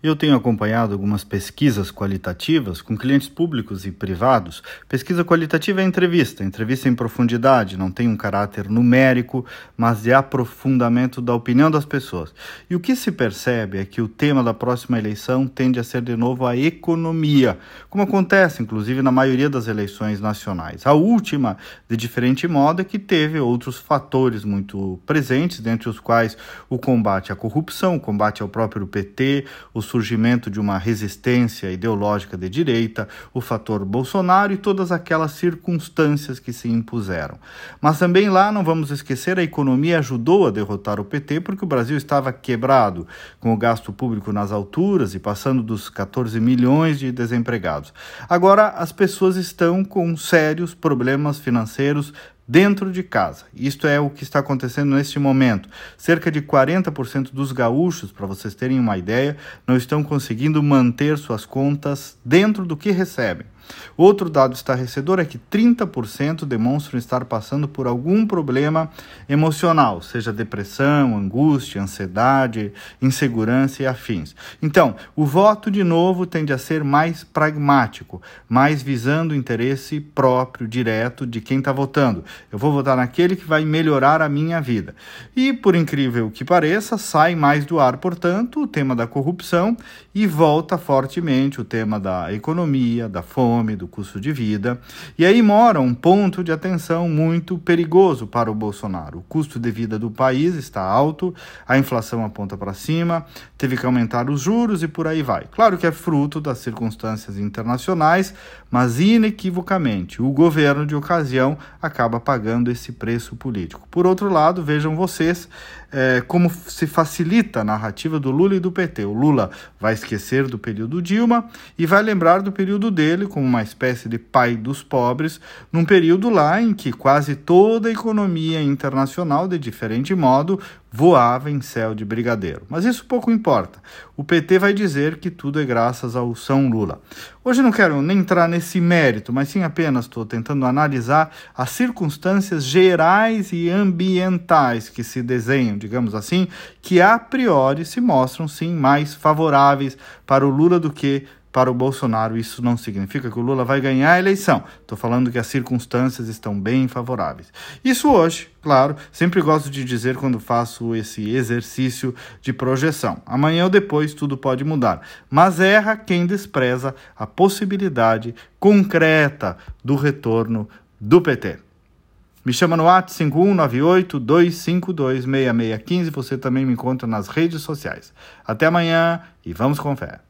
Eu tenho acompanhado algumas pesquisas qualitativas com clientes públicos e privados. Pesquisa qualitativa é entrevista, entrevista em profundidade, não tem um caráter numérico, mas de aprofundamento da opinião das pessoas. E o que se percebe é que o tema da próxima eleição tende a ser de novo a economia, como acontece inclusive na maioria das eleições nacionais. A última, de diferente modo, é que teve outros fatores muito presentes, dentre os quais o combate à corrupção, o combate ao próprio PT, os surgimento de uma resistência ideológica de direita, o fator Bolsonaro e todas aquelas circunstâncias que se impuseram. Mas também lá, não vamos esquecer, a economia ajudou a derrotar o PT porque o Brasil estava quebrado, com o gasto público nas alturas e passando dos 14 milhões de desempregados. Agora, as pessoas estão com sérios problemas financeiros dentro de casa. Isto é o que está acontecendo neste momento. Cerca de 40% dos gaúchos, para vocês terem uma ideia, não estão conseguindo manter suas contas dentro do que recebem. Outro dado estarrecedor é que 30% demonstram estar passando por algum problema emocional, seja depressão, angústia, ansiedade, insegurança e afins. Então, o voto, de novo, tende a ser mais pragmático, mais visando o interesse próprio, direto de quem está votando. Eu vou votar naquele que vai melhorar a minha vida. E, por incrível que pareça, sai mais do ar, portanto, o tema da corrupção e volta fortemente o tema da economia, da fome do custo de vida. E aí mora um ponto de atenção muito perigoso para o Bolsonaro. O custo de vida do país está alto, a inflação aponta para cima, teve que aumentar os juros e por aí vai. Claro que é fruto das circunstâncias internacionais, mas inequivocamente o governo de ocasião acaba pagando esse preço político. Por outro lado, vejam vocês é, como se facilita a narrativa do Lula e do PT. O Lula vai esquecer do período Dilma e vai lembrar do período dele como uma espécie de pai dos pobres, num período lá em que quase toda a economia internacional, de diferente modo, voava em céu de brigadeiro. Mas isso pouco importa. O PT vai dizer que tudo é graças ao São Lula. Hoje não quero nem entrar nesse mérito, mas sim apenas estou tentando analisar as circunstâncias gerais e ambientais que se desenham, digamos assim, que a priori se mostram sim mais favoráveis para o Lula do que para o Bolsonaro, isso não significa que o Lula vai ganhar a eleição. Estou falando que as circunstâncias estão bem favoráveis. Isso hoje, claro, sempre gosto de dizer quando faço esse exercício de projeção. Amanhã ou depois tudo pode mudar. Mas erra quem despreza a possibilidade concreta do retorno do PT. Me chama no WhatsApp 5198-252-6615. Você também me encontra nas redes sociais. Até amanhã e vamos com fé.